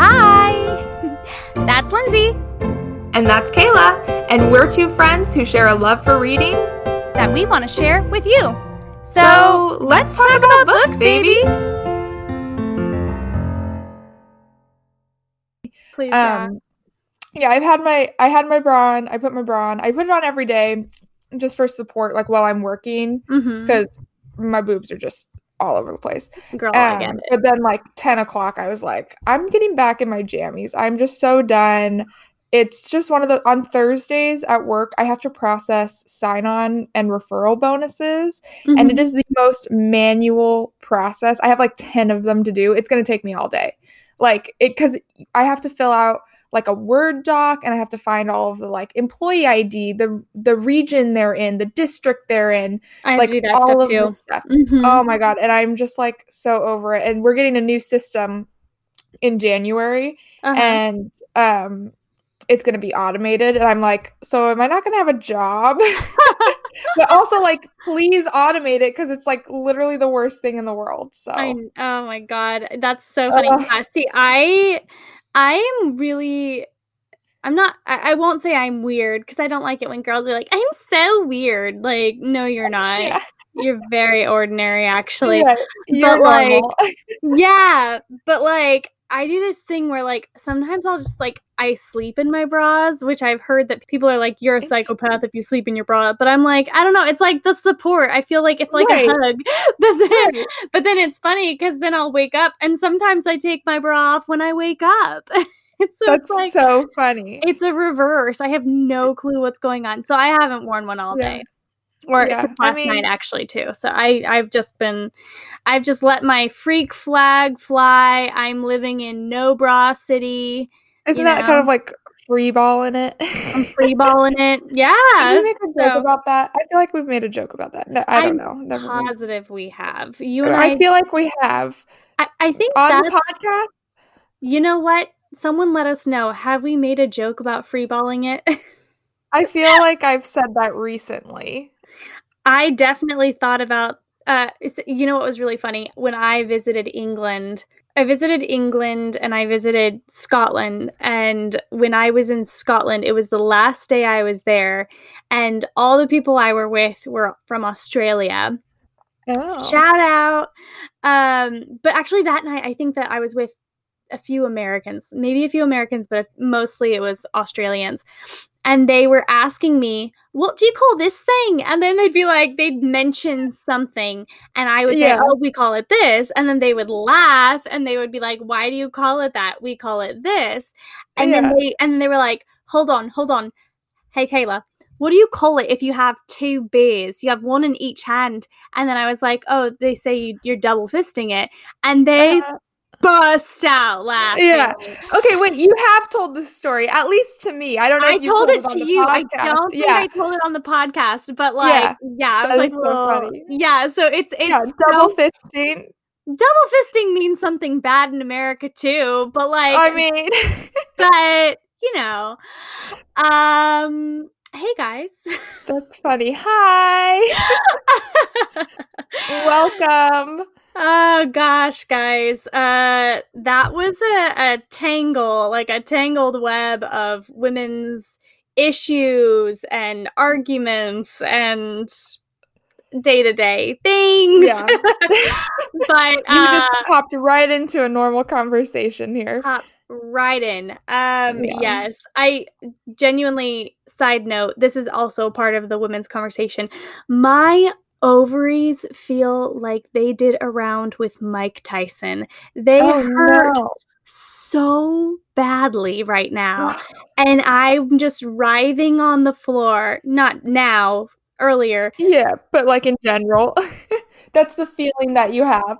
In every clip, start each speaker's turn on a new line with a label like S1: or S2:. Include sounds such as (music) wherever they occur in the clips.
S1: Hi! (laughs) That's Lindsay.
S2: And that's Kayla. And we're two friends who share a love for reading
S1: that we want to share with you. So,
S2: so let's talk, talk about, about, books, baby.
S1: Please, um,
S3: yeah, I've had my I had my bra on. I put my bra on. I put it on every day just for support, like while I'm working, because mm-hmm. my boobs are just all over the place.
S1: Girl, um, I get it.
S3: But then, like ten o'clock, I was like, I'm getting back in my jammies. I'm just so done. It's just one of the on Thursdays at work. I have to process sign on and referral bonuses, mm-hmm. and it mm-hmm. the most manual process. I have like ten of them to do. It's going to take me all day, like it because I have to fill out like a word doc and i have to find all of the like employee id the the region they're in the district they're in
S1: I
S3: like
S1: do that all of too.
S3: stuff mm-hmm. oh my god and i'm just like so over it and we're getting a new system in january uh-huh. and um it's going to be automated and i'm like so am i not going to have a job (laughs) but also like please automate it because it's like literally the worst thing in the world so
S1: I, oh my god that's so funny uh, see i I am really I'm not I, I won't say I'm weird because I don't like it when girls are like, I'm so weird. Like, no, you're (laughs) not. Yeah. You're very ordinary actually.
S3: Yeah, but
S1: like (laughs) Yeah, but like I do this thing where like sometimes I'll just like I sleep in my bras, which I've heard that people are like, you're a psychopath if you sleep in your bra. But I'm like, I don't know. It's like the support. I feel like it's like right. a hug. (laughs) But then, right. but then it's funny because then I'll wake up and sometimes I take my bra off when I wake up. (laughs)
S3: it's so, That's it's like, so funny.
S1: It's a reverse. I have no clue what's going on. So I haven't worn one all day. Or yeah, last I mean, night actually too. So I I've just been I've just let my freak flag fly. I'm living in no bra city.
S3: Isn't that know? kind of like free balling it?
S1: I'm free balling it. Yeah. (laughs)
S3: Did we make a so, joke about that? I feel like we've made a joke about that. No, I don't
S1: I'm
S3: know.
S1: Never positive mind. we have. You and I,
S3: I feel like we have.
S1: I, I think
S3: on the podcast.
S1: You know what? Someone let us know. Have we made a joke about free balling it?
S3: I feel like I've said that recently.
S1: I definitely thought about uh, you know what was really funny when I visited England. I visited England and I visited Scotland. And when I was in Scotland, it was the last day I was there. And all the people I were with were from Australia.
S3: Oh.
S1: Shout out. Um, but actually, that night, I think that I was with a few Americans, maybe a few Americans, but mostly it was Australians and they were asking me, "What do you call this thing?" And then they'd be like, they'd mention something, and I would yeah. say, "Oh, we call it this," and then they would laugh, and they would be like, "Why do you call it that? We call it this." And yeah. then they and then they were like, "Hold on, hold on, hey Kayla." What do you call it if you have two beers? You have one in each hand. And then I was like, oh, they say you, are double fisting it. And they uh, bust out laughing.
S3: Yeah. Okay, wait, you have told this story, at least to me. I don't know I
S1: told,
S3: told, it,
S1: to you.
S3: I
S1: don't think yeah. I told it on the podcast, but like yeah, yeah I was like, so yeah, so it's it's yeah,
S3: double so, fisting.
S1: Double fisting means something bad in America too, but like
S3: I mean (laughs)
S1: but you know. Um hey guys.
S3: That's funny. Hi. (laughs) Welcome.
S1: Oh gosh, guys. Uh that was a, a tangle, like a tangled web of women's issues and arguments and day to day things. Yeah. (laughs) but
S3: uh, you just uh, popped right into a normal conversation here.
S1: Pop right in. Um yeah. yes. I genuinely side note, this is also part of the women's conversation. My ovaries feel like they did around with Mike Tyson. They oh, hurt no. so badly right now. (gasps) and I'm just writhing on the floor. Not now, earlier.
S3: Yeah, but like in general. (laughs) That's the feeling that you have.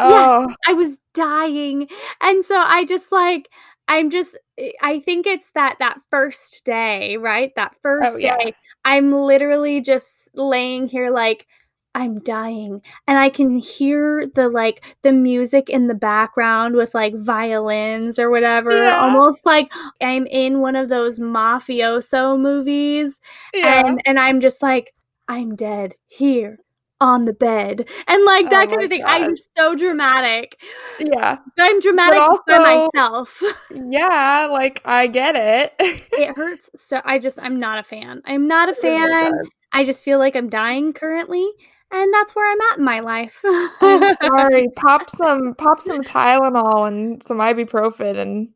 S1: Oh. Yes, I was dying. And so I just like I'm just eh, I think it's that that first day, right? That oh, first oh, yeah. day. I'm literally just laying here like I'm dying and I can hear the like the music in the background with like violins or whatever yeah. almost like I'm in one of those mafioso movies yeah. and and I'm just like I'm dead here on the bed and like that
S3: Oh
S1: kind of thing. I'm so dramatic.
S3: Yeah.
S1: But I'm dramatic by
S3: also-
S1: myself. (laughs)
S3: Yeah, like I get it. (laughs)
S1: it hurts so I just I'm not a fan. I'm not a fan.
S3: does.
S1: I just feel like I'm dying currently and that's where I'm at in my life. (laughs)
S3: I'm sorry. Pop some pop some Tylenol and some ibuprofen and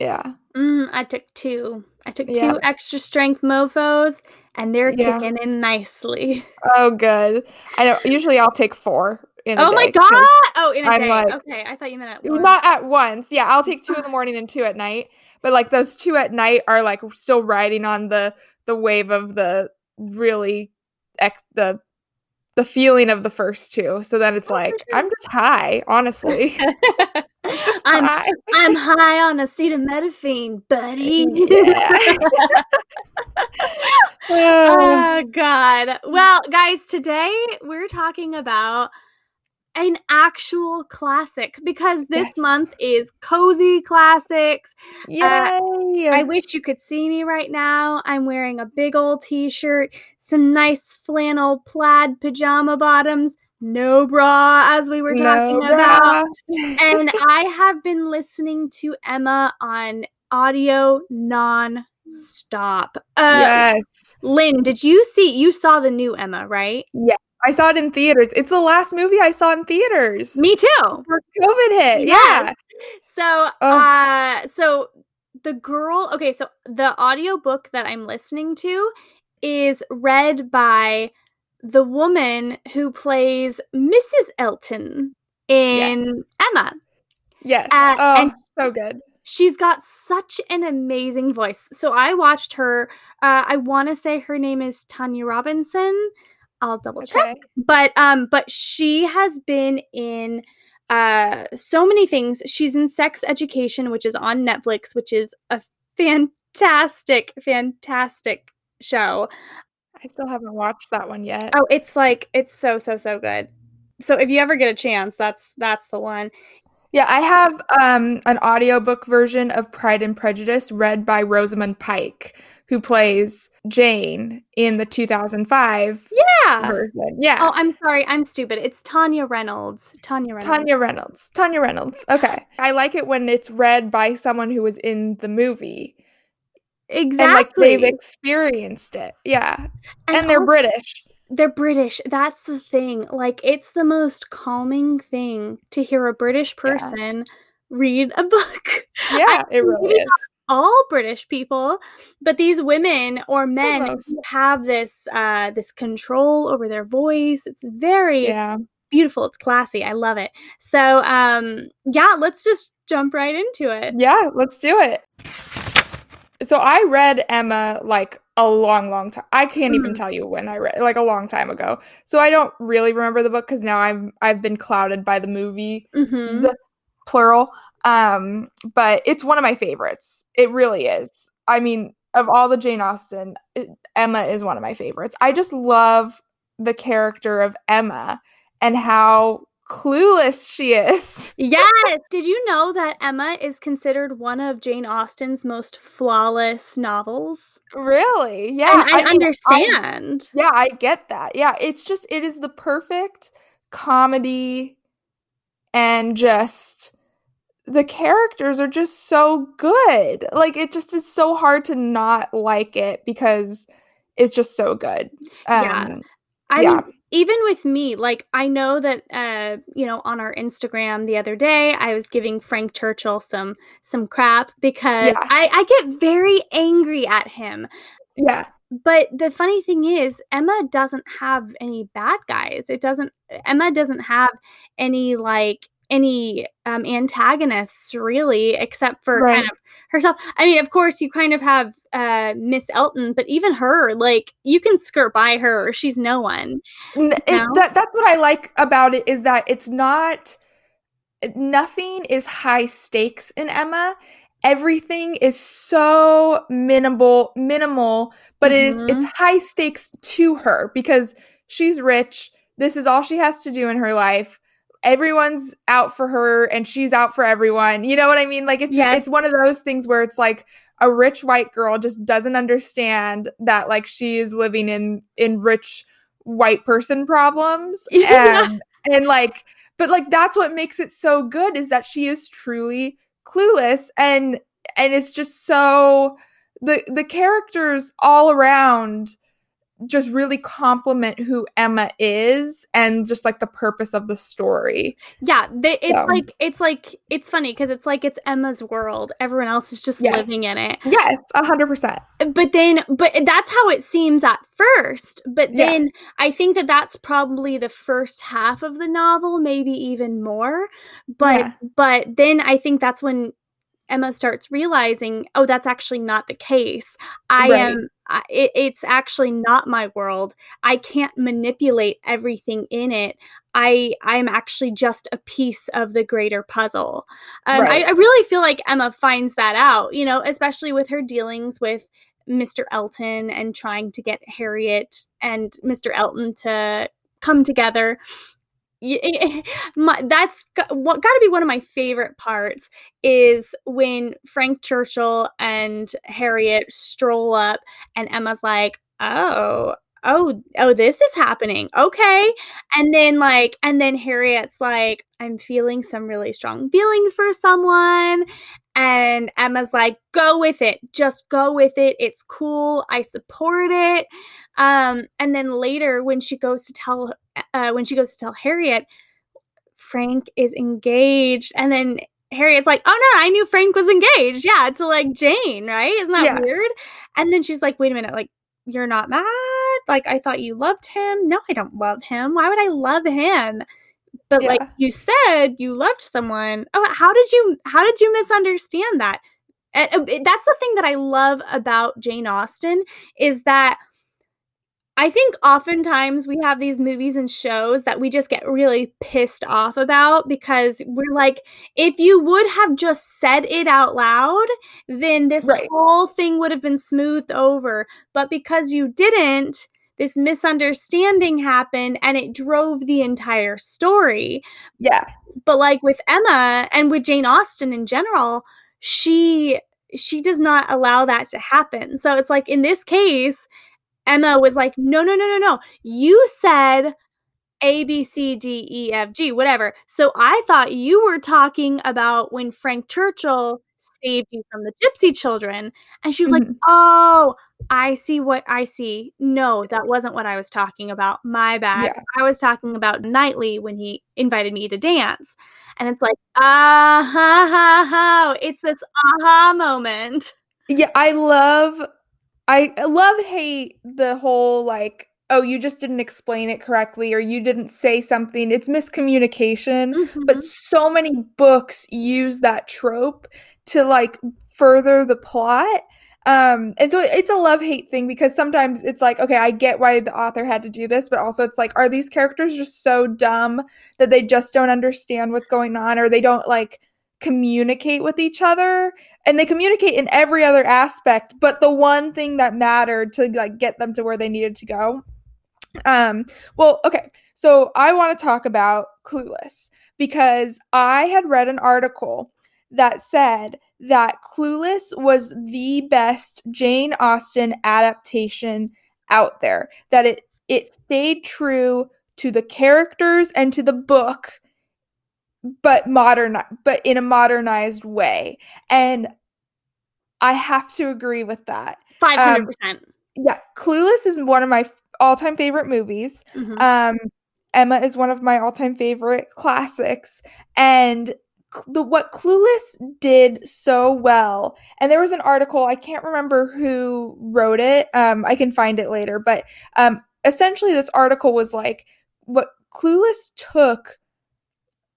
S3: yeah.
S1: Mm, I took two. I took
S3: Yeah.
S1: two extra strength mofos and they're
S3: Yeah.
S1: kicking in nicely. (laughs)
S3: Oh good. I know usually I'll take four in a
S1: Oh my god! Oh, in a
S3: I'm
S1: day.
S3: like-
S1: okay, I thought you meant at once.
S3: Not at once. Yeah, I'll take two in the (sighs) morning and two at night. But like those two at night are like still riding on the the wave of the really ex- the the feeling of the first two. So then it's
S1: Oh,
S3: like. I'm just high, honestly. (laughs) just
S1: I'm
S3: high.
S1: I'm high on acetaminophen, buddy. (laughs)
S3: Yeah. Uh, (laughs)
S1: oh god. Well, guys, today we're talking about an actual classic because this
S3: Yes.
S1: month is cozy classics.
S3: Yay!
S1: I wish you could see me right now. I'm wearing a big old t-shirt, some nice flannel plaid pajama bottoms, no bra as we were talking
S3: No
S1: about. (laughs) and I have been listening to Emma on audio non-stop. Uh,
S3: yes.
S1: Lynn, did you see? You saw the new Emma, right?
S3: I saw it in theaters. It's the last movie I saw in theaters.
S1: Me too.
S3: Before COVID hit.
S1: Yes.
S3: Yeah.
S1: So,
S3: Oh.
S1: uh, so the girl. Okay, so the audiobook that I'm listening to is read by the woman who plays Mrs. Elton in Emma.
S3: Yes.
S1: Uh,
S3: oh,
S1: and-
S3: so good.
S1: She's got such an amazing voice. So I watched her. Uh, I want to say her name is Tanya Robinson. I'll double check.
S3: Okay.
S1: But um, but she has been in uh so many things. She's in Sex Education, which is on Netflix, which is a fantastic, fantastic show.
S3: I still haven't watched that one yet.
S1: Oh, it's like it's so so so good. So if you ever get a chance, that's that's the one.
S3: Yeah, I have um an audiobook version of Pride and Prejudice read by Rosamund Pike, who plays Jane in the 2005
S1: Yeah.
S3: version. Yeah.
S1: Oh, I'm sorry. I'm stupid. It's Tanya Reynolds. Tanya Reynolds.
S3: Tanya Reynolds. Tanya Reynolds. Okay. I like it when it's read by someone who was in the movie
S1: Exactly.
S3: and like they've experienced it. Yeah. And, they're
S1: al-
S3: British.
S1: They're British. That's the thing. Like it's the most calming thing to hear a British
S3: Yeah.
S1: person read a (laughs) book.
S3: Yeah, it really is.
S1: All British people, but these women or men have this uh this control over their voice. It's very
S3: Yeah.
S1: beautiful. It's classy. I love it. So um yeah, let's just jump right into it.
S3: Yeah, let's do it. So I read Emma like a long, long time. I can't even
S1: Mhm.
S3: tell you when I read like a long time ago. So I don't really remember the book because now I'm I've been clouded by the movie
S1: Mhm.
S3: plural. Um, but it's one of my favorites. It really is. I mean, of all the Jane Austen, it- Emma is one of my favorites. I just love the character of Emma and how clueless she is.
S1: Yes. Did you know that Emma is considered one of Jane Austen's most flawless novels?
S3: Really? Yeah.
S1: and I,
S3: mean,
S1: understand.
S3: Yeah, I get that. Yeah, it's just it is the perfect comedy and just the characters are just so good. Like it just is so hard to not like it because it's just so good.
S1: Yeah.
S3: Um
S1: I
S3: yeah.
S1: mean, even with me, like I know that uh, you know, on our Instagram the other day, I was giving Frank Churchill some some crap because
S3: Yeah.
S1: I, I get very angry at him.
S3: yeah.
S1: But the funny thing is, Emma doesn't have any bad guys. It doesn't Emma doesn't have any like any um antagonists really except for kind of herself. I mean, of course you kind of have uh Miss Elton, but even her, like you can skirt by her. She's no one.
S3: It- that that's what I like about it is that it's not nothing is high stakes in Emma. Everything is so minimal minimal, but it is it's high stakes to her because she's rich. This is all she has to do in her life. Everyone's out for her and she's out for everyone. You know what I mean? Like it's
S1: Yes.
S3: it's one of those things where it's like a rich white girl just doesn't understand that like she is living in in rich white person problems (laughs)
S1: Yeah.
S3: and and like but like that's what makes it so good is that she is truly clueless and and it's just so the the characters all around just really complement who Emma is and just like the purpose of the story.
S1: Yeah, they, it's
S3: So-
S1: like it's like it's funny because it's like it's Emma's world. Everyone else is just
S3: Yes.
S1: living in it.
S3: Yes, a hundred percent.
S1: But then, but that's how it seems at first. But
S3: Yeah.
S1: then I think that that's probably the first half of the novel, maybe even more. But
S3: Yeah.
S1: but then I think that's when Emma starts realizing, oh, that's actually not the case. I
S3: Right.
S1: am. I, it, it's actually not my world. I can't manipulate everything in it. I I'm actually just a piece of the greater puzzle. Um,
S3: Right.
S1: I, I really feel like Emma finds that out, you know, especially with her dealings with Mr. Elton and trying to get Harriet and Mr. Elton to come together. Y- my, that's got, what got to be one of my favorite parts is when Frank Churchill and Harriet stroll up and Emma's like, "Oh, oh, oh, this is happening. Okay." And then like and then Harriet's like, "I'm feeling some really strong feelings for someone." And Emma's like, "Go with it. Just go with it. It's cool. I support it." Um and then later when she goes to tell uh, when she goes to tell Harriet, Frank is engaged, and then Harriet's like, "Oh no, I knew Frank was engaged, yeah, to like Jane, right? Isn't that
S3: Yeah.
S1: weird?" And then she's like, "Wait a minute, like you're not mad? Like I thought you loved him. No, I don't love him. Why would I love him?" But like you said, you loved someone. Oh, how did you? How did you misunderstand that? And, that's the thing that I love about Jane Austen is that I think oftentimes we have these movies and shows that we just get really pissed off about because we're like, if you would have just said it out loud, then this
S3: Right.
S1: whole thing would have been smoothed over. But because you didn't, this misunderstanding happened and it drove the entire story
S3: Yeah.
S1: but like with Emma and with Jane Austen in general, she she does not allow that to happen. So it's like in this case, Emma was like, "No, no, no, no, no. You said A B C D E F G, whatever. So I thought you were talking about when Frank Churchill saved you from the gypsy children." And she was like,
S3: Mhm.
S1: "Oh, I see what I see. No, that wasn't what I was talking about. My bad.
S3: Yeah.
S1: I was talking about Knightley when he invited me to dance. And it's like, ah ha ha ha. It's this aha moment.
S3: Yeah, I love I love hate the whole like oh you just didn't explain it correctly or you didn't say something. It's miscommunication.
S1: Mhm.
S3: But so many books use that trope to like further the plot. Um and so it's a love hate thing because sometimes it's like okay, I get why the author had to do this, but also it's like are these characters just so dumb that they just don't understand what's going on or they don't like communicate with each other and they communicate in every other aspect but the one thing that mattered to like get them to where they needed to go um well okay so i want to talk about clueless because i had read an article that said that clueless was the best jane austen adaptation out there that it it stayed true to the characters and to the book but modern but in a modernized way and i have to agree with that
S1: 500%.
S3: yeah clueless is one of my all-time favorite movies
S1: Mhm.
S3: um emma is one of my all-time favorite classics and the what clueless did so well and there was an article i can't remember who wrote it um i can find it later but um essentially this article was like what clueless took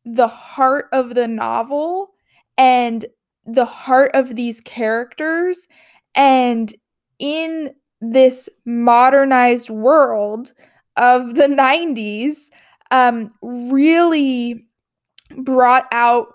S3: the heart of the novel and the heart of these characters. And in this modernized world of the 90s um really brought out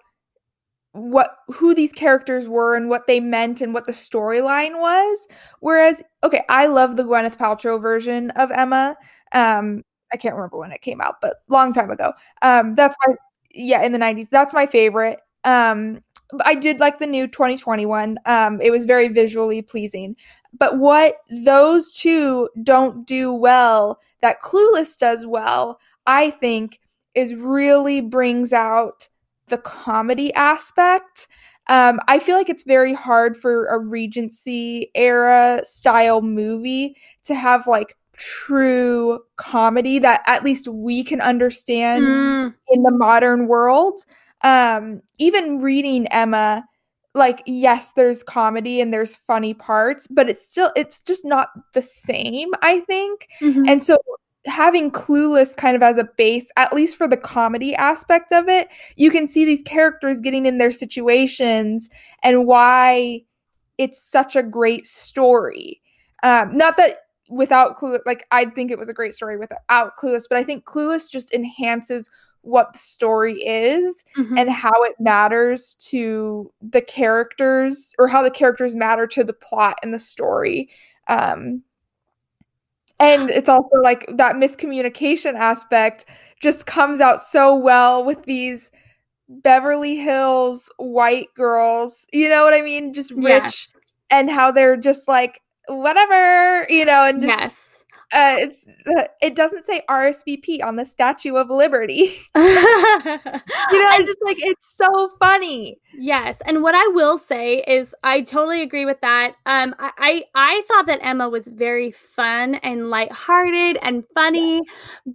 S3: what who these characters were and what they meant and what the storyline was. Whereas okay i love the gwyneth paltrow version of emma. Um i can't remember when it came out but long time ago. Um that's my yeah in the 90s that's my favorite um I did like the new 2021. Um, it was very visually pleasing. But what those two don't do well, that Clueless does well, I think, is really brings out the comedy aspect. Um, I feel like it's very hard for a Regency era style movie to have like true comedy that at least we can understand
S1: Mm,
S3: in the modern world. Um, even reading Emma, like yes, there's comedy and there's funny parts, but it's still it's just not the same, I think.
S1: mhm.
S3: And so having Clueless kind of as a base, at least for the comedy aspect of it, you can see these characters getting in their situations and why it's such a great story. Um, not that without Clueless, like I'd think it was a great story without Clueless, but I think Clueless just enhances what the story is
S1: Mhm.
S3: and how it matters to the characters or how the characters matter to the plot and the story. Um, and it's also like that miscommunication aspect just comes out so well with these Beverly Hills white girls. You know what I mean? Just rich
S1: Yes.
S3: and how they're just like whatever, you know, and just,
S1: Yes.
S3: uh, it's uh, it doesn't say RSVP on the Statue of Liberty. (laughs) (laughs) you know,
S1: And-
S3: just like it's so funny.
S1: Yes, and what I will say is I totally agree with that. Um, I I, I thought that Emma was very fun and lighthearted and funny,
S3: Yes.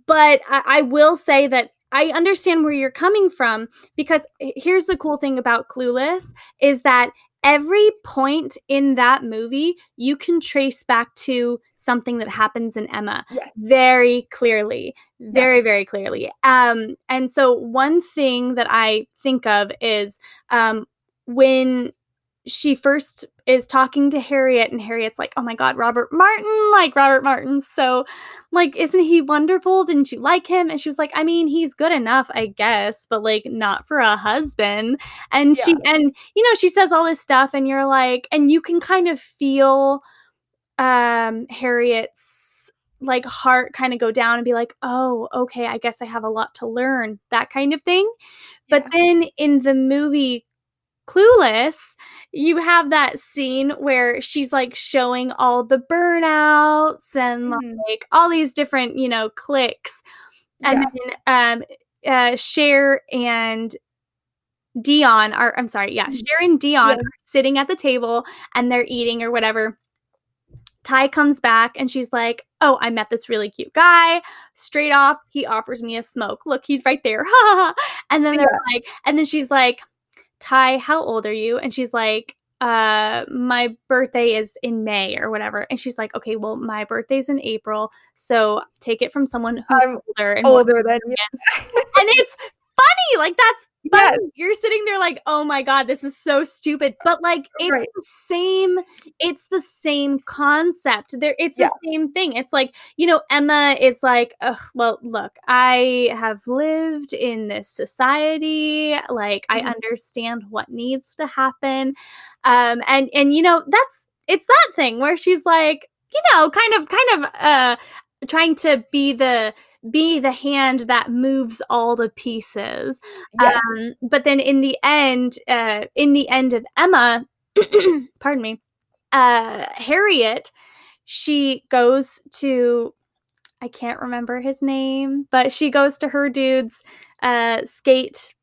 S1: but I, I will say that I understand where you're coming from because here's the cool thing about Clueless is that every point in that movie you can trace back to something that happens in Emma
S3: Yes.
S1: very clearly very
S3: Yes.
S1: very clearly um and so one thing that i think of is um when she first is talking to harriet and harriet's like oh my god robert martin like robert Martin. so like isn't he wonderful? Didn't you like him? And she was like i mean he's good enough i guess but like not for a husband. And she and you know she says all this stuff and you're like and you can kind of feel um harriet's like heart kind of go down and be like oh okay i guess i have a lot to learn that kind of thing. But then in the movie clueless you have that scene where she's like showing all the burnouts and
S3: Mhm.
S1: like all these different you know clicks and
S3: Yeah.
S1: then um uh Cher and Dionne are I'm sorry, yeah,
S3: Mhm.
S1: Cher and Dionne
S3: Yeah.
S1: are sitting at the table and they're eating or whatever. Tai comes back and she's like, "Oh, I met this really cute guy. Straight off, he offers me a smoke. Look, he's right there." (laughs) and then they're like, and then she's like, "Tai, how old are you?" And she's like, "Uh, my birthday is in May or whatever." And she's like, "Okay, well, my birthday's in April, so take it from someone who's
S3: I'm
S1: older and
S3: older than you.
S1: and it's funny. Like that's funny.
S3: Yes.
S1: You're sitting there like, oh my god, this is so stupid. But like, it's
S3: Right.
S1: the same. It's the same concept. There, it's
S3: Yeah.
S1: the same thing. It's like you know, Emma is like, Ugh, well, look, I have lived in this society. Like, I
S3: Mhm.
S1: understand what needs to happen. Um, and and you know, that's it's that thing where she's like, you know, kind of, kind of, uh, trying to be the be the hand that moves all the pieces.
S3: Yes.
S1: Um, but then in the end, uh, in the end of Emma, (clears throat) pardon me, uh, Harriet, she goes to, I can't remember his name, but she goes to her dude's uh, skate,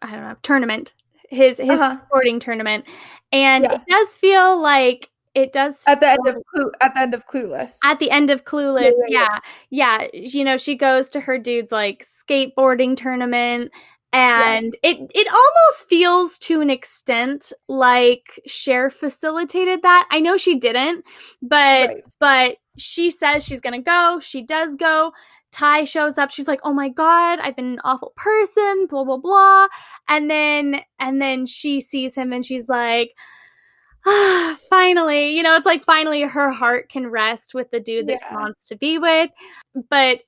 S1: I don't know, tournament, his his
S3: Uh-huh.
S1: sporting tournament, and
S3: Yeah.
S1: it does feel like it does
S3: at the end of at the end of Clueless.
S1: at the end of Clueless,
S3: yeah,
S1: yeah, yeah, you know, she goes to her dude's like skateboarding tournament, and it it almost feels to an extent like Cher facilitated that. I know she didn't, but
S3: Right.
S1: but she says she's gonna go. She does go. Tai shows up. She's like, "Oh my god, I've been an awful person." Blah blah blah. And then and then she sees him, and she's like, ah, finally, you know, it's like finally her heart can rest with the dude that she wants to be with. But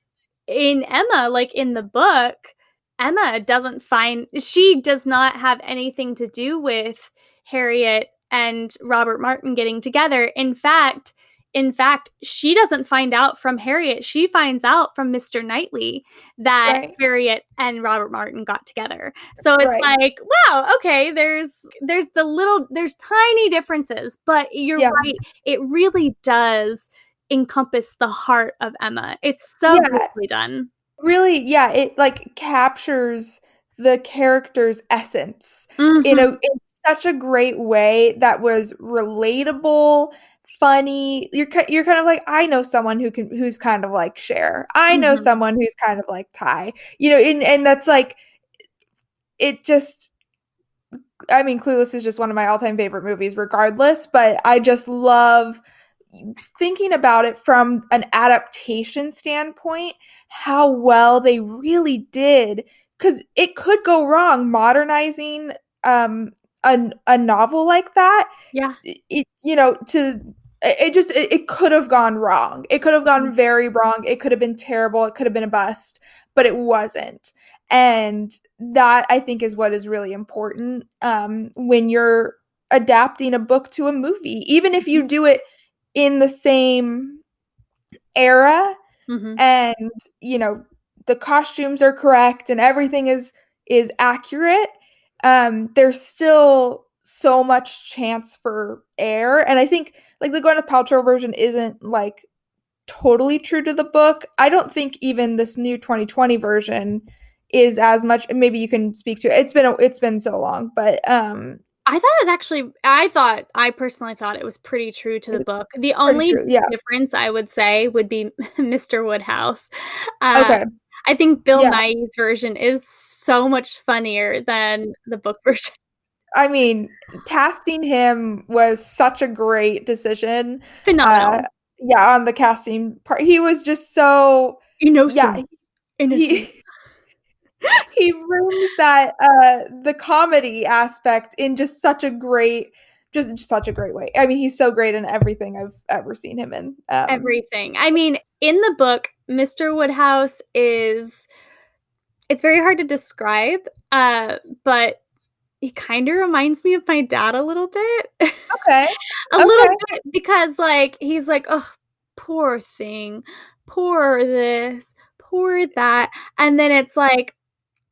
S1: in Emma, like in the book, Emma doesn't find she does not have anything to do with Harriet and Robert Martin getting together. In fact, in fact, she doesn't find out from Harriet. She finds out from Mr. Knightley that
S3: Right.
S1: Harriet and Robert Martin got together. So it's
S3: Right.
S1: like, wow, okay, there's there's the little there's tiny differences, but you're
S3: Yeah.
S1: right. It really does encompass the heart of Emma. It's so
S3: Yeah.
S1: beautifully done.
S3: really yeah it like captures the character's essence in
S1: Mhm.
S3: a in such a great way that was relatable funny. You're you're kind of like I know someone who can who's kind of like Cher. I know
S1: Mhm.
S3: someone who's kind of like Tai. You know and and that's like it just I mean Clueless is just one of my all-time favorite movies regardless but I just love thinking about it from an adaptation standpoint how well they really did. Because it could go wrong modernizing um a, a novel like that.
S1: Yeah.
S3: it you know to it just it, it could have gone wrong. It could have gone very wrong. It could have been terrible. It could have been a bust but it wasn't. And that i think is what is really important um when you're adapting a book to a movie. Even if you do it in the same era
S1: Mhm.
S3: and you know the costumes are correct and everything is is accurate um there's still so much chance for error and i think like the gwyneth paltrow version isn't like totally true to the book i don't think even this new 2020 version is as much maybe you can speak to it's been a, it's been so long but um
S1: I thought it was actually I thought I personally thought it was pretty true to the book. The only
S3: true, yeah
S1: difference I would say would be (laughs) Mr. Woodhouse. Uh,
S3: okay
S1: I think Bill
S3: Yeah.
S1: Nighy's version is so much funnier than the book (laughs) version.
S3: I mean casting him was such a great decision
S1: Phenomenal.
S3: uh, yeah on the casting part he was just so
S1: Innocence.
S3: yeah
S1: Innocence.
S3: he, (laughs) he brings that uh the comedy aspect in just such a great just, just such a great way i mean he's so great in everything i've ever seen him in um,
S1: Everything. I mean, in the book, Mr. Woodhouse is it's very hard to describe, uh, but he kind of reminds me of my dad a little bit.
S3: okay (laughs)
S1: a little bit because like he's like oh poor thing poor this poor that and then it's like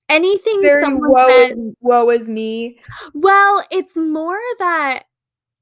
S1: anything
S3: very
S1: someone
S3: woe
S1: says
S3: is, woe is me
S1: well it's more that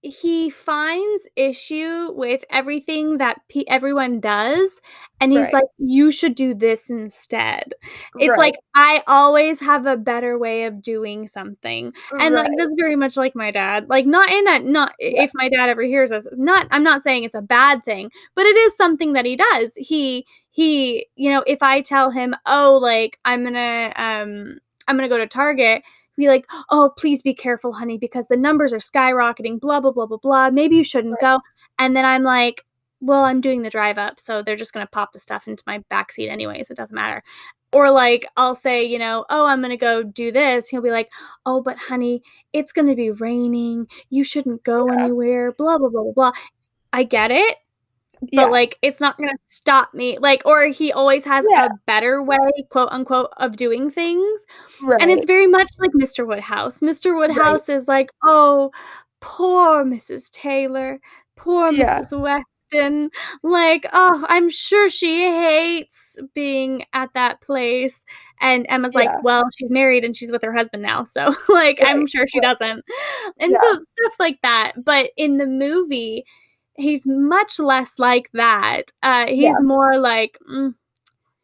S1: he finds issue with everything that pe- everyone does and he's
S3: Right.
S1: like you should do this instead it's
S3: Right,
S1: like i always have a better way of doing something and like
S3: right.
S1: that's very much like my dad like not in a not
S3: Yeah.
S1: if my dad ever hears us not i'm not saying it's a bad thing but it is something that he does he he you know if i tell him oh like i'm gonna um i'm gonna go to target be like oh please be careful honey because the numbers are skyrocketing blah blah blah blah blah maybe you shouldn't
S3: Right.
S1: go and then i'm like well i'm doing the drive up so they're just gonna pop the stuff into my backseat anyways it doesn't matter or like I'll say, you know, oh, I'm gonna go do this. He'll be like, oh, but honey, it's gonna be raining. You shouldn't go
S3: Yeah.
S1: anywhere. Blah blah blah blah blah. I get it, but
S3: yeah
S1: like it's not gonna stop me. Like, or he always has
S3: Yeah.
S1: a better way, quote unquote, of doing things.
S3: right
S1: And it's very much like Mr. Woodhouse. Mr. Woodhouse is like, oh, poor Mrs. Taylor, poor
S3: Yeah.
S1: Mrs. Weston. Like, oh, I'm sure she hates being at that place. And Emma's like, well, she's married and she's with her husband now. So, (laughs) like, I'm sure she
S3: right.
S1: doesn't. And so, stuff like that. But in the movie, he's much less like that. Uh, he's more like, mm,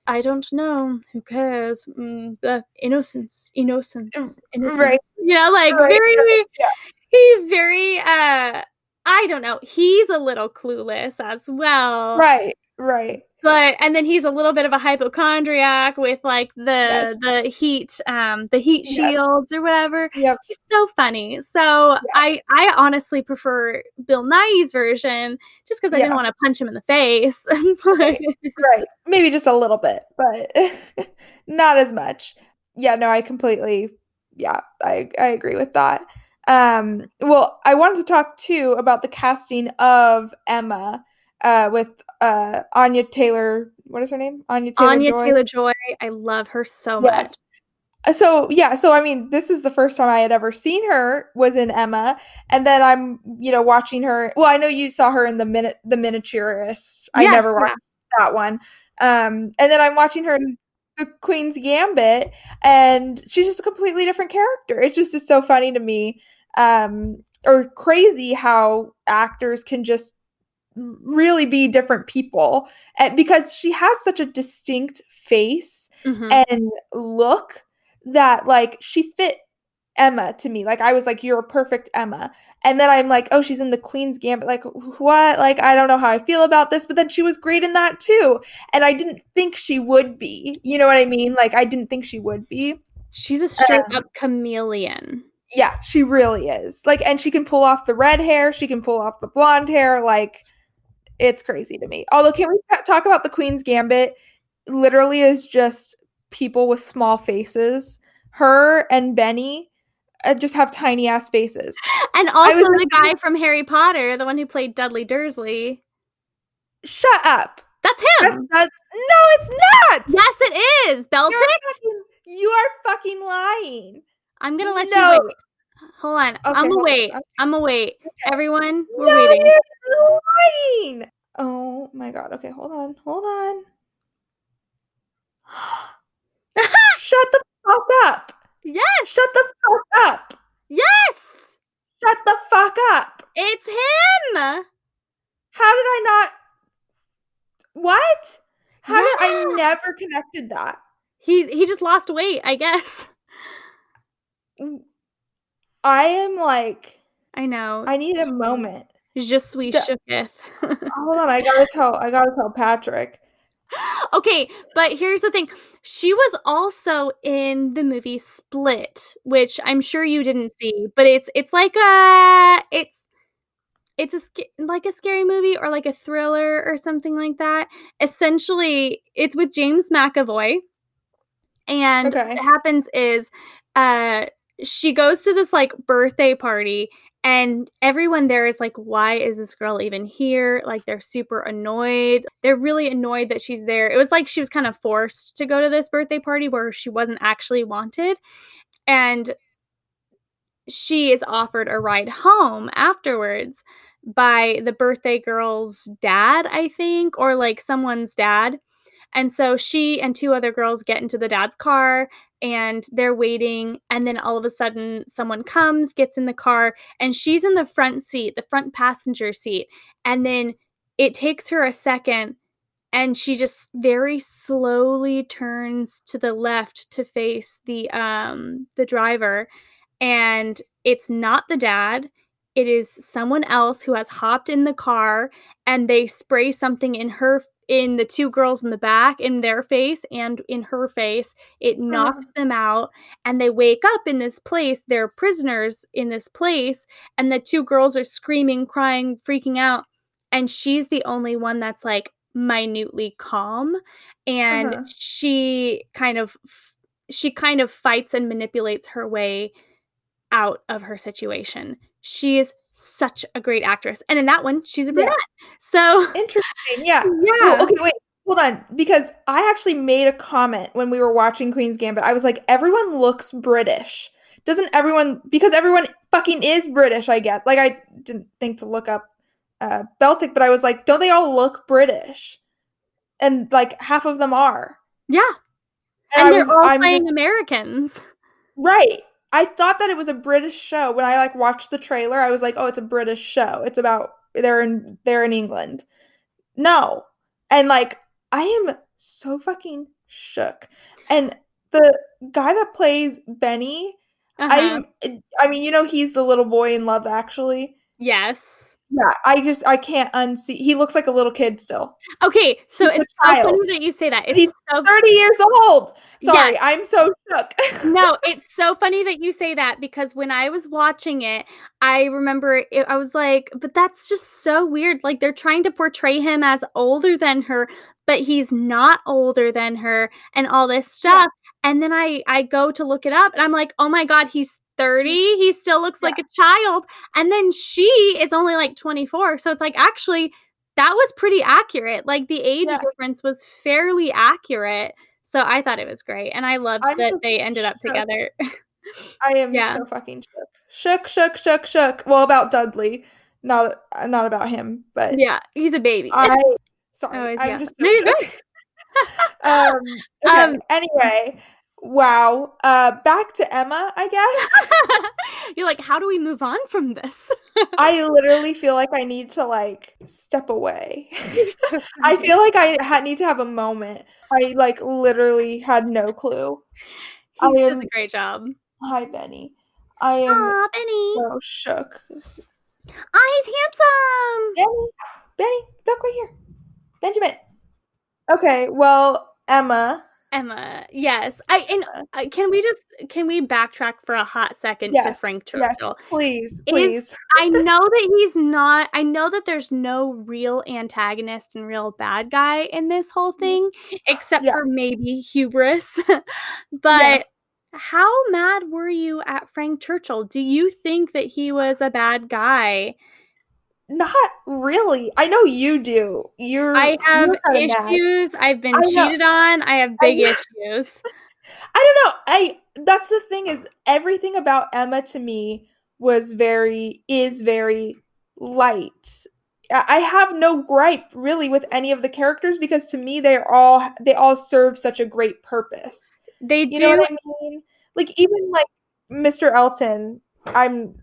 S1: I don't know. Who cares? Mm, uh, innocence, innocence, innocence.
S3: right.
S1: You know, like
S3: Right,
S1: very.
S3: yeah.
S1: He's very. uh I don't know. He's a little clueless as well.
S3: right right
S1: But and then he's a little bit of a hypochondriac with like the
S3: Yes.
S1: the heat um the heat shields or whatever.
S3: yep
S1: He's so funny. So I I honestly prefer Bill Nighy's version just because I
S3: Yeah.
S1: didn't want to punch him in the face. (laughs) But-
S3: Right. right maybe just a little bit but (laughs) not as much yeah no i completely yeah i i agree with that um well i wanted to talk too about the casting of emma uh with uh anya taylor what is her name anya taylor
S1: Anya
S3: Joy.
S1: Taylor Joy, I love her so
S3: Yes.
S1: much.
S3: so yeah, so I mean, this is the first time I had ever seen her was in Emma, and then I'm you know watching her. Well, I know you saw her in the minute the miniaturist. I
S1: Yes,
S3: never
S1: yeah.
S3: watched that one. Um, and then I'm watching her in the Queen's Gambit, and she's just a completely different character. It's just is so funny to me, um, or crazy how actors can just really be different people and because she has such a distinct face
S1: Mhm.
S3: and look that like she fit Emma to me. Like I was like, you're a perfect Emma. And then I'm like, oh, she's in the Queen's Gambit. Like, what? Like, I don't know how I feel about this, but then she was great in that too. And I didn't think she would be. You know what I mean? Like, I didn't think she would be.
S1: She's a straight
S3: Um,
S1: up chameleon.
S3: Yeah, she really is. Like, and she can pull off the red hair, she can pull off the blonde hair. Like, it's crazy to me. Although, can we talk about the Queen's Gambit? Literally, is just people with small faces. Her and Benny uh, just have tiny ass faces.
S1: And also the guy from Harry Potter, the one who played Dudley Dursley.
S3: Shut up.
S1: That's
S3: That's
S1: him.
S3: not, no, it's not.
S1: yes, it is. Beltik.
S3: You're fucking, you are fucking lying.
S1: I'm gonna let
S3: No.
S1: you wait. Hold on. I'm gonna wait.
S3: Okay.
S1: I'm gonna wait. Everyone, we're
S3: no,
S1: waiting.
S3: you're lying. Oh my god. Okay, hold on. Hold on. (gasps) Shut the fuck up.
S1: Yes.
S3: Shut the fuck up.
S1: Yes.
S3: Shut the fuck up.
S1: It's him.
S3: How did I not? What? How did I never connected that?
S1: He he just lost weight, I guess.
S3: Mm, I am like,
S1: I know.
S3: I need a moment.
S1: Just
S3: The-
S1: shooketh. (laughs)
S3: Hold on, I gotta tell, I gotta tell Patrick.
S1: okay, but here's the thing. She was also in the movie Split, which I'm sure you didn't see, but it's it's like a it's it's a like a scary movie or like a thriller or something like that. Essentially, it's with James McAvoy. And
S3: Okay.
S1: what happens is uh she goes to this like birthday party and everyone there is like why is this girl even here? Like they're super annoyed. They're really annoyed that she's there. It was like she was kind of forced to go to this birthday party where she wasn't actually wanted and she is offered a ride home afterwards by the birthday girl's dad i think or like someone's dad. And so she and two other girls get into the dad's car and they're waiting. And then all of a sudden, someone comes, gets in the car, and she's in the front seat, the front passenger seat. And then it takes her a second and she just very slowly turns to the left to face the um the driver and it's not the dad it is someone else who has hopped in the car and they spray something in her in the two girls in the back in their face and in her face it knocks them out and they wake up in this place they're prisoners in this place and the two girls are screaming crying freaking out and she's the only one that's like minutely calm and
S3: Uh-huh.
S1: she kind of f- she kind of fights and manipulates her way out of her situation she is such a great actress and in that one she's a
S3: Yeah.
S1: brunette so
S3: Interesting. Yeah. (laughs)
S1: yeah
S3: Well, okay, wait. Hold on. Because I actually made a comment when we were watching Queen's Gambit. I was like, everyone looks British. Doesn't everyone because everyone fucking is British, I guess. Like I didn't think to look up uh Beltik, but I was like, don't they all look British? And like half of them are.
S1: yeah
S3: And,
S1: and they're
S3: was
S1: all
S3: I'm
S1: playing
S3: just
S1: americans
S3: right. I thought that it was a British show. When I like watched the trailer, I was like, oh, it's a British show. It's about they're in they're in England. No. And like I am so fucking shook. And the guy that plays Benny,
S1: Uh-huh.
S3: I I mean, you know he's the little boy in Love Actually.
S1: yes
S3: Yeah, I just I can't unsee. He looks like a little kid still.
S1: okay so
S3: He's
S1: it's so funny that you say that it's
S3: He's
S1: so
S3: 30 years old. Sorry,
S1: Yes.
S3: I'm so shook.
S1: no, (laughs) it's so funny that you say that because when I was watching it, I remember it, I was like, but that's just so weird. Like they're trying to portray him as older than her, but he's not older than her and all this stuff. And then I I go to look it up and I'm like, "Oh my god, he's 30. He still looks like a child." And then she is only like 24. So it's like actually that was pretty accurate. Like the age
S3: Yeah.
S1: difference was fairly accurate. So I thought it was great. And I loved
S3: I'm
S1: that they ended up together.
S3: I am
S1: Yeah.
S3: so fucking shook. Shook, shook, shook, shook. Well, about Dudley, not not about him, but
S1: yeah, he's a baby.
S3: I (laughs) sorry,
S1: Oh,
S3: I'm
S1: yeah.
S3: just so
S1: No, (laughs) (laughs)
S3: um, okay.
S1: Um,
S3: anyway, wow. Uh, back to Emma, I guess. (laughs)
S1: You're like, how do we move on from this? (laughs)
S3: I literally feel like I need to like step away. (laughs) I feel like I ha- need to have a moment. I like literally had no clue.
S1: he
S3: I
S1: does
S3: am-
S1: a great job.
S3: Hi, Benny. I am
S1: Aw, Benny.
S3: so shook.
S1: Oh, he's handsome.
S3: Benny, Benny, look right here. Benjamin. Okay, well, Emma.
S1: Emma, yes. I and uh, can we just can we backtrack for a hot second to
S3: Yes,
S1: Frank
S3: yes.
S1: Churchill?
S3: Please,
S1: Is-
S3: please.
S1: I know that he's not. I know that there's no real antagonist and real bad guy in this whole thing, except
S3: Yeah.
S1: for maybe hubris. (laughs) but how mad were you at Frank Churchill? Do you think that he was a bad guy?
S3: Not really. I know you do. You're.
S1: I have
S3: you're
S1: issues. I've been
S3: I
S1: cheated on. I have big
S3: know.
S1: issues. (laughs)
S3: I don't know. I that's the thing is everything about Emma to me was very is very light. I I have no gripe really with any of the characters because to me they're all they all serve such a great purpose.
S1: They
S3: You
S1: do.
S3: know what I mean? Like even like Mr. Elton, I'm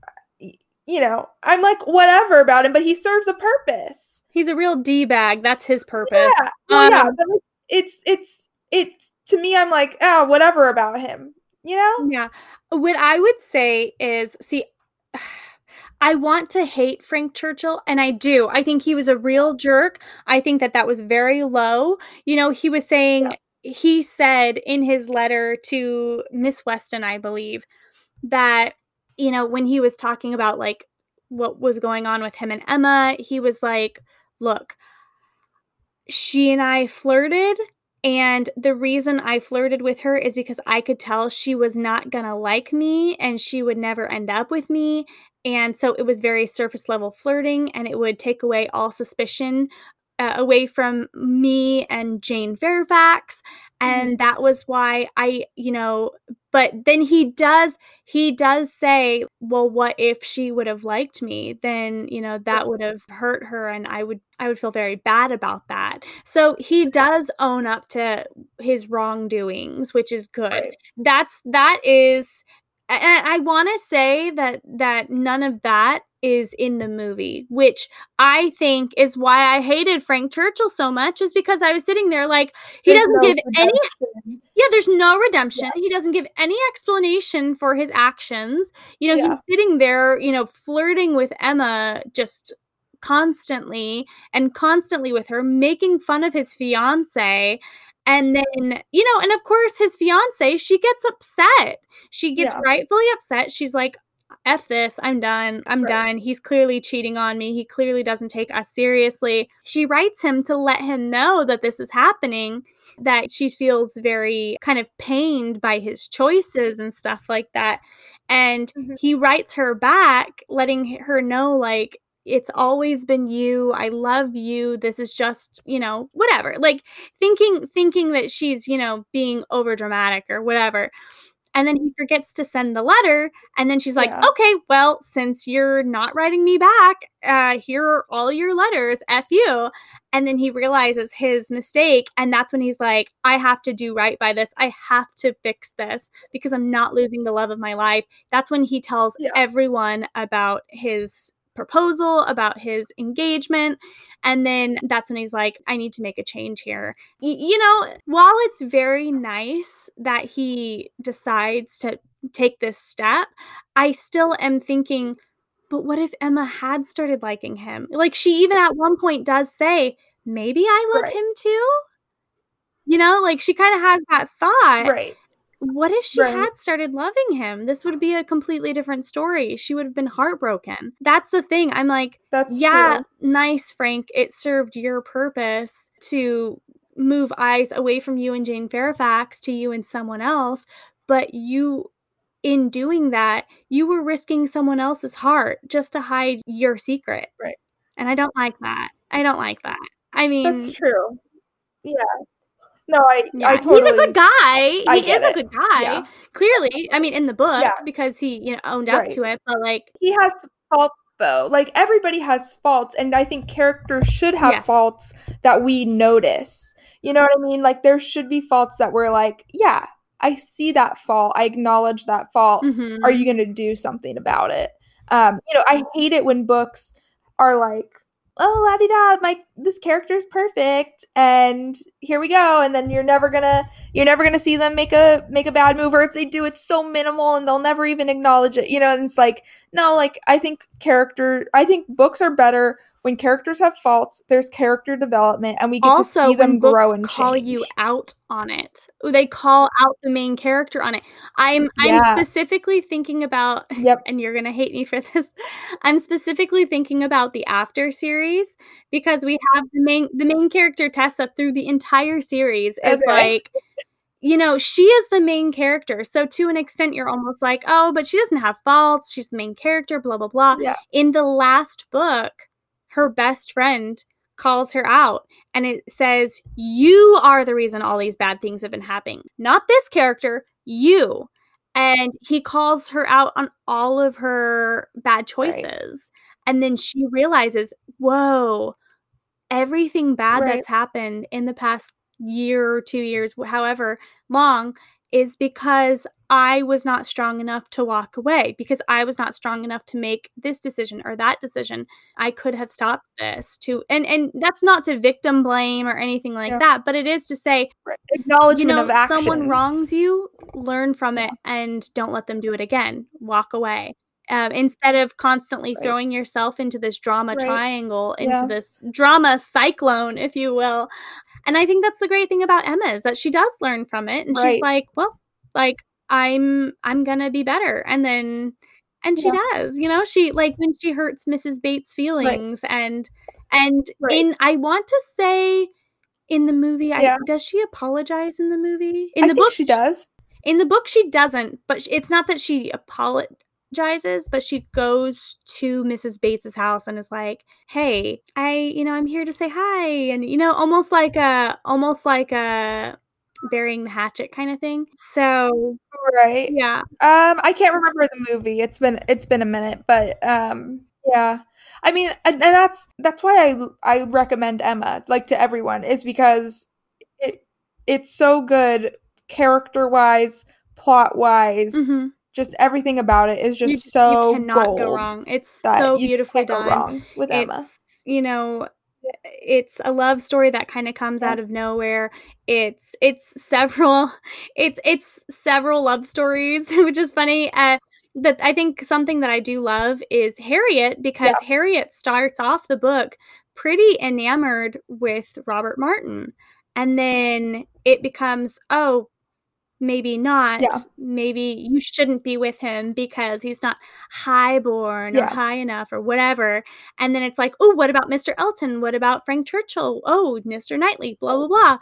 S3: you know, I'm like whatever about him, but he serves a purpose.
S1: He's a real d bag. That's his purpose.
S3: Yeah, well, yeah,
S1: Um,
S3: but like, it's it's it's to me I'm like, ah, whatever about him. You know?
S1: Yeah. What I would say is see, (sighs) I want to hate Frank Churchill, and I do. I think he was a real jerk. I think that that was very low. You know, he was saying, he said in his letter to Miss Weston, I believe, that, you know, when he was talking about like what was going on with him and Emma, he was like, look, she and I flirted and the reason I flirted with her is because I could tell she was not gonna like me and she would never end up with me. And so it was very surface level flirting and it would take away all suspicion uh, away from me and Jane Fairfax. And that was why I, you know, but then he does, he does say, well, what if she would have liked me? Then, you know, that would have hurt her and I would, I would feel very bad about that. So he does own up to his wrongdoings, which is good.
S3: Right.
S1: That's that is and I want to say that that none of that is in the movie, which I think is why I hated Frank Churchill so much is because I was sitting there like he
S3: There's
S1: doesn't
S3: no
S1: give any yeah, there's no redemption. He doesn't give any explanation for his actions. You know,
S3: Yeah.
S1: he's sitting there, you know, flirting with Emma just constantly and constantly with her, making fun of his fiance. And then, you know, and of course, his fiance, she gets upset. She gets
S3: Yeah.
S1: rightfully upset. She's like, F this, I'm done. I'm
S3: Right.
S1: done. He's clearly cheating on me. He clearly doesn't take us seriously. She writes him to let him know that this is happening that she feels very kind of pained by his choices and stuff like that. And
S3: Mhm.
S1: he writes her back, letting her know, like, it's always been you. I love you. This is just, you know, whatever. Like thinking thinking that she's, you know, being over dramatic or whatever. And then he forgets to send the letter. And then she's like,
S3: Yeah.
S1: okay, well, since you're not writing me back, uh, here are all your letters. F you. And then he realizes his mistake. And that's when he's like, I have to do right by this. I have to fix this because I'm not losing the love of my life. That's when he tells
S3: Yeah.
S1: everyone about his proposal, about his engagement. And then that's when he's like, I need to make a change here. Y- you know, while it's very nice that he decides to take this step, I still am thinking, but what if Emma had started liking him? Like, she even at one point does say, maybe I love
S3: Right.
S1: him too. You know, like she kind of has that thought.
S3: Right.
S1: What if she
S3: Right.
S1: had started loving him? This would be a completely different story. She would have been mm. heartbroken. That's the thing. I'm like,
S3: That's
S1: yeah,
S3: true.
S1: nice, Frank. It served your purpose to move eyes away from you and Jane Fairfax to you and someone else. But you, in doing that, you were risking someone else's heart just to hide your secret.
S3: Right.
S1: And I don't like that. I don't like that. I mean,
S3: That's true. Yeah. No, I
S1: Yeah,
S3: I totally
S1: he's a good guy.
S3: I
S1: he is a good guy.
S3: Yeah.
S1: Clearly, I mean, in the book
S3: Yeah.
S1: because he, you know, owned up to it. But like,
S3: he has faults though. Like everybody has faults, and I think characters should have
S1: Yes.
S3: faults that we notice. You know what I mean? Like there should be faults that we're like, yeah, I see that fault. I acknowledge that fault.
S1: mhm.
S3: Are you going to do something about it? Um, you know, I hate it when books are like, oh, la di da, my this character is perfect, and here we go, and then you're never gonna you're never gonna see them make a make a bad move, or if they do, it's so minimal and they'll never even acknowledge it. You know, and it's like no, like I think character, I think books are better when characters have faults. There's character development, and we get
S1: also
S3: to see them grow and
S1: call
S3: change.
S1: you out on it they call out the main character on it i'm
S3: Yeah.
S1: i'm specifically thinking about
S3: Yep. (laughs)
S1: and you're gonna hate me for this i'm specifically thinking about the after series because we have the main the main character tessa through the entire series is
S3: Okay. (laughs)
S1: like you know she is the main character so to an extent you're almost like oh but she doesn't have faults she's the main character blah blah blah
S3: Yeah.
S1: in the last book her best friend calls her out and it says you are the reason all these bad things have been happening not this character you. And he calls her out on all of her bad choices. And then she realizes whoa everything bad
S3: Right.
S1: that's happened in the past year or two years however long is because I was not strong enough to walk away, because I was not strong enough to make this decision or that decision. I could have stopped this to and and that's not to victim blame or anything like
S3: Yeah.
S1: that, but it is to say,
S3: Right.
S1: you know,
S3: of actions.
S1: someone wrongs you, learn from it and don't let them do it again. Walk away. Um, instead of constantly
S3: Right.
S1: throwing yourself into this drama
S3: Right.
S1: triangle, into
S3: Yeah.
S1: this drama cyclone, if you will. And I think that's the great thing about Emma is that she does learn from it, and she's like, well, like I'm I'm gonna be better, and then and she
S3: Yeah.
S1: does, you know, she like when she hurts Mrs. Bates' feelings, and and
S3: Right.
S1: in I want to say in the movie,
S3: Yeah.
S1: I, does she apologize in the movie? In
S3: I
S1: the book,
S3: she does.
S1: in the book, she doesn't, but it's not that she apologizes, but she goes to Mrs. Bates's house and is like, "Hey, I, you know, I'm here to say hi," and you know, almost like a, almost like a burying the hatchet kind of thing. So
S3: Right.
S1: yeah,
S3: Um, I can't remember the movie. It's been it's been a minute, but um, yeah. I mean, and, and that's that's why I I recommend Emma like to everyone is because it it's so good character wise, plot wise,
S1: mhm.
S3: Just everything about it is just
S1: you,
S3: so
S1: you cannot
S3: gold.
S1: go wrong. It's so beautifully done.
S3: with Emma.
S1: it's you know it's a love story that kind of comes
S3: Yeah.
S1: out of nowhere it's it's several (laughs) it's it's several love stories (laughs) which is funny uh that i think something that i do love is harriet because harriet starts off the book pretty enamored with robert martin and then it becomes oh maybe not
S3: Yeah.
S1: maybe you shouldn't be with him because he's not highborn or
S3: Yeah.
S1: high enough or whatever. And then it's like oh what about mr elton? What about frank churchill? Oh mr knightley blah blah blah.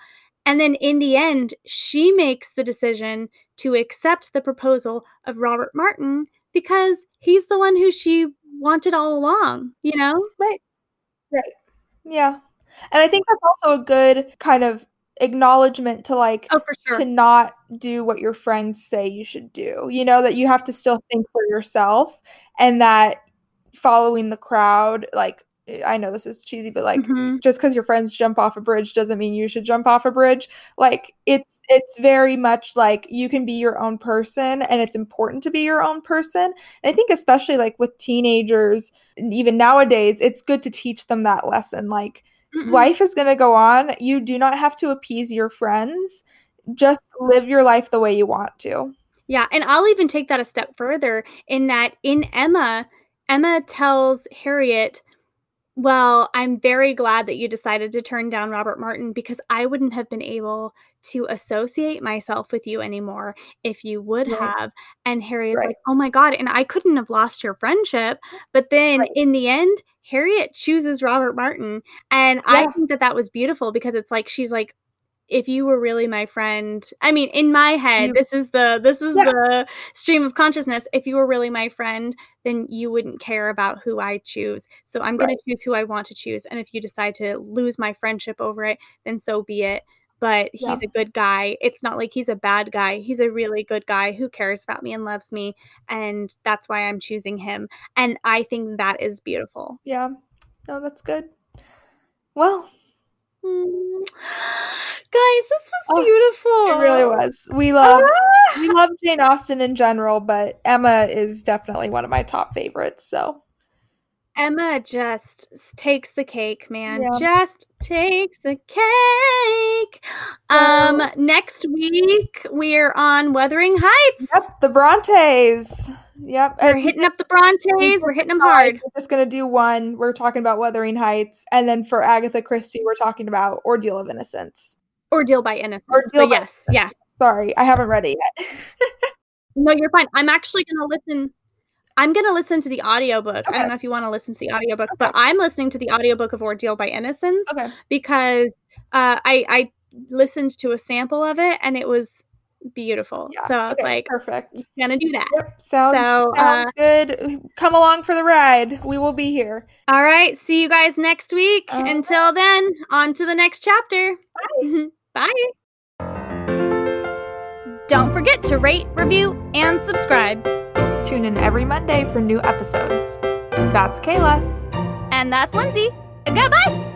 S1: And then in the end she makes the decision to accept the proposal of robert martin because he's the one who she wanted all along you know? Right. Right.
S3: Yeah. And I think that's also a good kind of acknowledgement to like
S1: oh for sure
S3: to not do what your friends say you should do. You know, that you have to still think for yourself and that following the crowd, like, I know this is cheesy, but like,
S1: Mhm.
S3: just because your friends jump off a bridge doesn't mean you should jump off a bridge. Like, it's it's very much like you can be your own person, and it's important to be your own person. And I think especially like with teenagers, even nowadays, it's good to teach them that lesson. Like,
S1: Mm-mm.
S3: life is going to go on. You do not have to appease your friends. Just live your life the way you want to.
S1: Yeah, and I'll even take that a step further in that in Emma, Emma tells Harriet, Well, I'm very glad that you decided to turn down Robert Martin because I wouldn't have been able to associate myself with you anymore if you would
S3: Right.
S1: have. And Harriet's
S3: Right.
S1: like, Oh my God. And I couldn't have lost your friendship. But then
S3: Right.
S1: in the end, Harriet chooses Robert Martin. And I think that that was beautiful because it's like, she's like, if you were really my friend i mean in my head
S3: You-
S1: this is the this is
S3: Yeah.
S1: the stream of consciousness if you were really my friend then you wouldn't care about who i choose so i'm going to choose who i want to choose and if you decide to lose my friendship over it then so be it but he's
S3: Yeah.
S1: a good guy. It's not like he's a bad guy. He's a really good guy who cares about me and loves me. And that's why I'm choosing him. And I think that is beautiful.
S3: Yeah. No, that's good. Well,
S1: Mm. (gasps) Guys, this was
S3: Oh,
S1: beautiful.
S3: it really was. We (laughs) love
S1: Ah!
S3: we love Jane Austen in general, but Emma is definitely one of my top favorites. So
S1: Emma just takes the cake, man.
S3: Yeah.
S1: Just takes the cake.
S3: So-
S1: um, next week we're on Wuthering Heights.
S3: Yep, the Brontes. Yep.
S1: We're hitting up the Brontes. We're hitting them hard.
S3: We're just gonna do one. We're talking about Wuthering Heights, and then for Agatha Christie, we're talking about Ordeal of Innocence.
S1: Ordeal by Innocence.
S3: Ordeal by
S1: yes, yes.
S3: Sorry, I haven't read it yet. (laughs)
S1: No, you're fine. I'm actually gonna listen. I'm gonna listen to the audiobook. I don't know if you want to listen to the audiobook, but I'm listening to the audiobook of Ordeal by Innocence
S3: okay.
S1: because uh, I I listened to a sample of it and it was beautiful.
S3: Yeah.
S1: So I was
S3: okay,
S1: like,
S3: perfect.
S1: gonna do that.
S3: Yep. Sounds,
S1: So,
S3: sounds
S1: uh,
S3: good. Come along for the ride. We will be here.
S1: All right. See you guys next week.
S3: Right.
S1: Until then, on to the next chapter. Bye. (laughs) Don't forget to rate, review, and subscribe.
S2: Tune in every Monday for new episodes. That's Kayla.
S1: And that's Lindsay. Goodbye.